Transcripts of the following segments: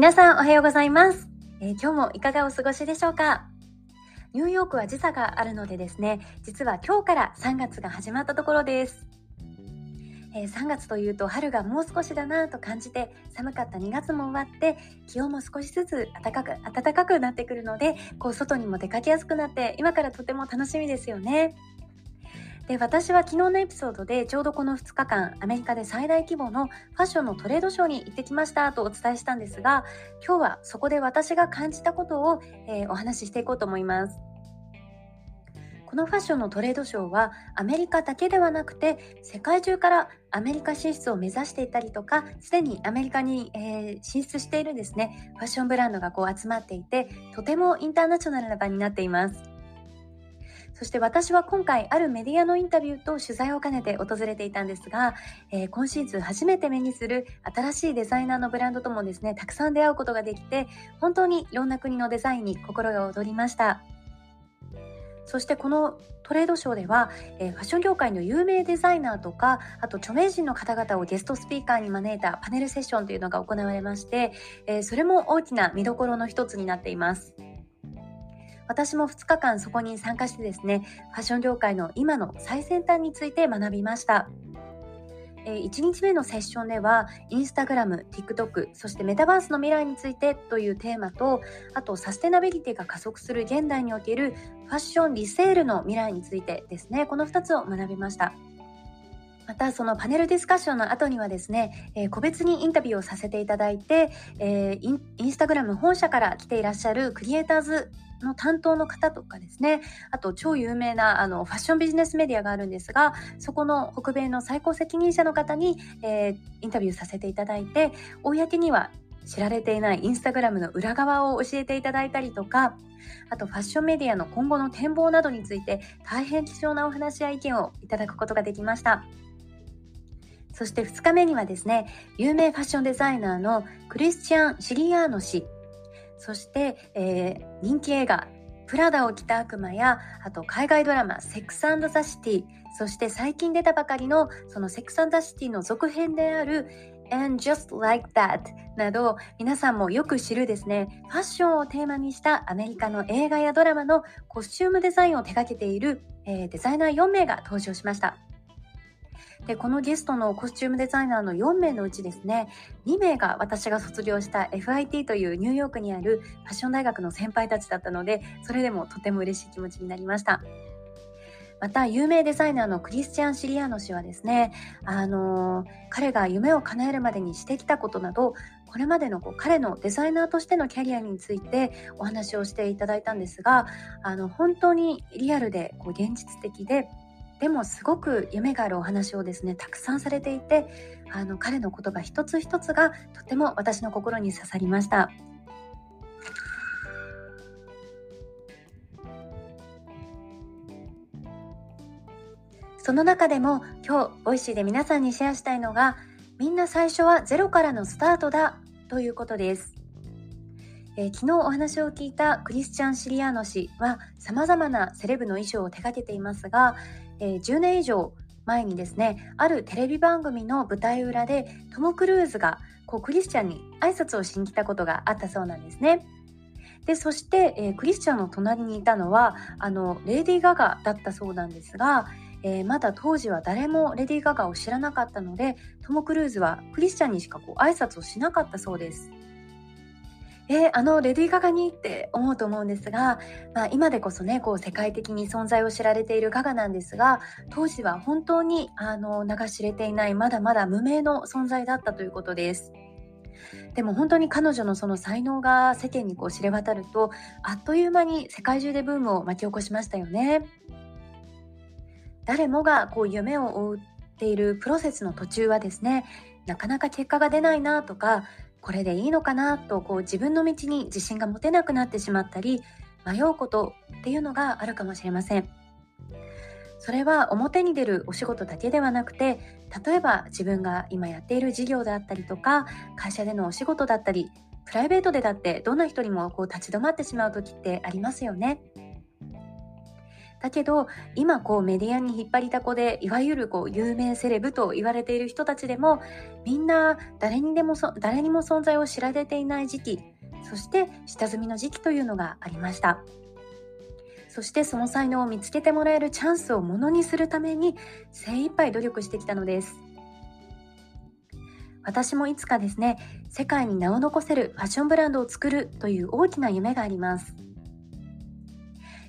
皆さんおはようございます、えー、今日もいかがお過ごしでしょうか？ニューヨークは時差があるのでですね実は今日から3月が始まったところです。えー、3月というと春がもう少しだなと感じて寒かった2月も終わって気温も少しずつ暖かく暖かくなってくるのでこう外にも出かけやすくなって今からとても楽しみですよね。で私は昨日のエピソードでちょうどこの2日間アメリカで最大規模のファッションのトレードショーに行ってきましたとお伝えしたんですが今日はそこで私が感じたことを、えー、お話ししていこうと思います。このファッションのトレードショーはアメリカだけではなくて世界中からアメリカ進出を目指していたりとかすでにアメリカに、えー、進出しているですねファッションブランドがこう集まっていてとてもインターナショナルな場になっています。そして私は今回あるメディアのインタビューと取材を兼ねて訪れていたんですが、えー、今シーズン初めて目にする新しいデザイナーのブランドともですねたくさん出会うことができて本当にいろんな国のデザインに心が躍りましたそしてこのトレードショーでは、えー、ファッション業界の有名デザイナーとかあと著名人の方々をゲストスピーカーに招いたパネルセッションというのが行われまして、えー、それも大きな見どころの一つになっています。私も2日間そこに参加してですね、ファッション業界の今の最先端について学びました。1日目のセッションでは、インスタグラム、TikTok、そしてメタバースの未来についてというテーマと、あとサステナビリティが加速する現代におけるファッションリセールの未来についてですね、この2つを学びました。またそのパネルディスカッションの後にはですね、えー、個別にインタビューをさせていただいて、えー、インスタグラム本社から来ていらっしゃるクリエイターズの担当の方とかですねあと超有名なあのファッションビジネスメディアがあるんですがそこの北米の最高責任者の方に、えー、インタビューさせていただいて公には知られていないインスタグラムの裏側を教えていただいたりとかあとファッションメディアの今後の展望などについて大変貴重なお話や意見をいただくことができました。そして2日目にはですね有名ファッションデザイナーのクリスチャン・シリアーノ氏。そして、えー、人気映画「プラダを着た悪魔」やあと海外ドラマ「セックスザ・シティ」そして最近出たばかりのその「セックスザ・シティ」の続編である and just like that など皆さんもよく知るですねファッションをテーマにしたアメリカの映画やドラマのコスチュームデザインを手掛けている、えー、デザイナー4名が登場しました。でこのゲストのコスチュームデザイナーの4名のうちですね2名が私が卒業した FIT というニューヨークにあるファッション大学の先輩たちだったのでそれでもとても嬉しい気持ちになりました。また有名デザイナーのクリスチャン・シリアーノ氏はですね、あの彼が夢を叶えるまでにしてきたことなどこれまでのこう彼のデザイナーとしてのキャリアについてお話をしていただいたんですがあの本当にリアルでこう現実的ででもすごく夢があるお話をですねたくさんされていてあの彼の言葉一つ一つがとても私の心に刺さりました。その中でも今日 Voicy で皆さんにシェアしたいのがみんな最初はゼロからのスタートだということです。えー、昨日お話を聞いたクリスチャン・シリアーノ氏は様々なセレブの衣装を手掛けていますが、えー、10年以上前にですねあるテレビ番組の舞台裏でトム・クルーズがこうクリスチャンに挨拶をしに来たことがあったそうなんですね。でそして、えー、クリスチャンの隣にいたのはあのレディー・ガガだったそうなんですが、えー、まだ当時は誰もレディー・ガガを知らなかったのでトム・クルーズはクリスチャンにしかこう挨拶をしなかったそうです。えー、あのレディー・ガガにって思うと思うんですが、まあ、今でこそねこう世界的に存在を知られているガガなんですが当時は本当にあの名が知れていないまだまだ無名の存在だったということです。でも本当に彼女のその才能が世間にこう知れ渡るとあっという間に世界中でブームを巻き起こしましたよね。誰もがこう夢を追っているプロセスの途中はですねなかなか結果が出ないなとかこれでいいのかなとこう自分の道に自信が持てなくなってしまったり迷うことっていうのがあるかもしれません。それは表に出るお仕事だけではなくて例えば自分が今やっている事業であったりとか会社でのお仕事だったりプライベートでだってどんな人にもこう立ち止まってしまう時ってありますよね。だけど今こうメディアに引っ張りだこでいわゆるこう有名セレブと言われている人たちでもみんな誰にでも誰にも存在を知られていない時期そして下積みの時期というのがありました。そしてその才能を見つけてもらえるチャンスをものにするために精一杯努力してきたのです。私もいつかですね世界に名を残せるファッションブランドを作るという大きな夢があります。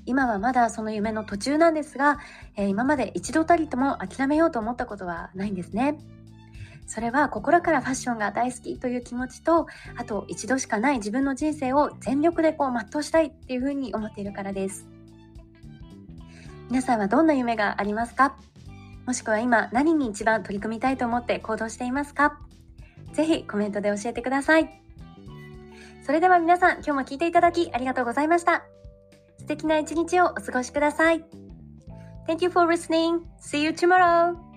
今はまだその夢の途中なんですが、えー、今まで一度たりとも諦めようと思ったことはないんですね。それは心からファッションが大好きという気持ちと、あと一度しかない自分の人生を全力でこう全うしたいっていうふうに思っているからです。皆さんはどんな夢がありますか？もしくは今何に一番取り組みたいと思って行動していますか？ぜひコメントで教えてください。それでは皆さん今日も聞いていただきありがとうございました。素敵な一日をお過ごしください。Thank you for listening. See you tomorrow.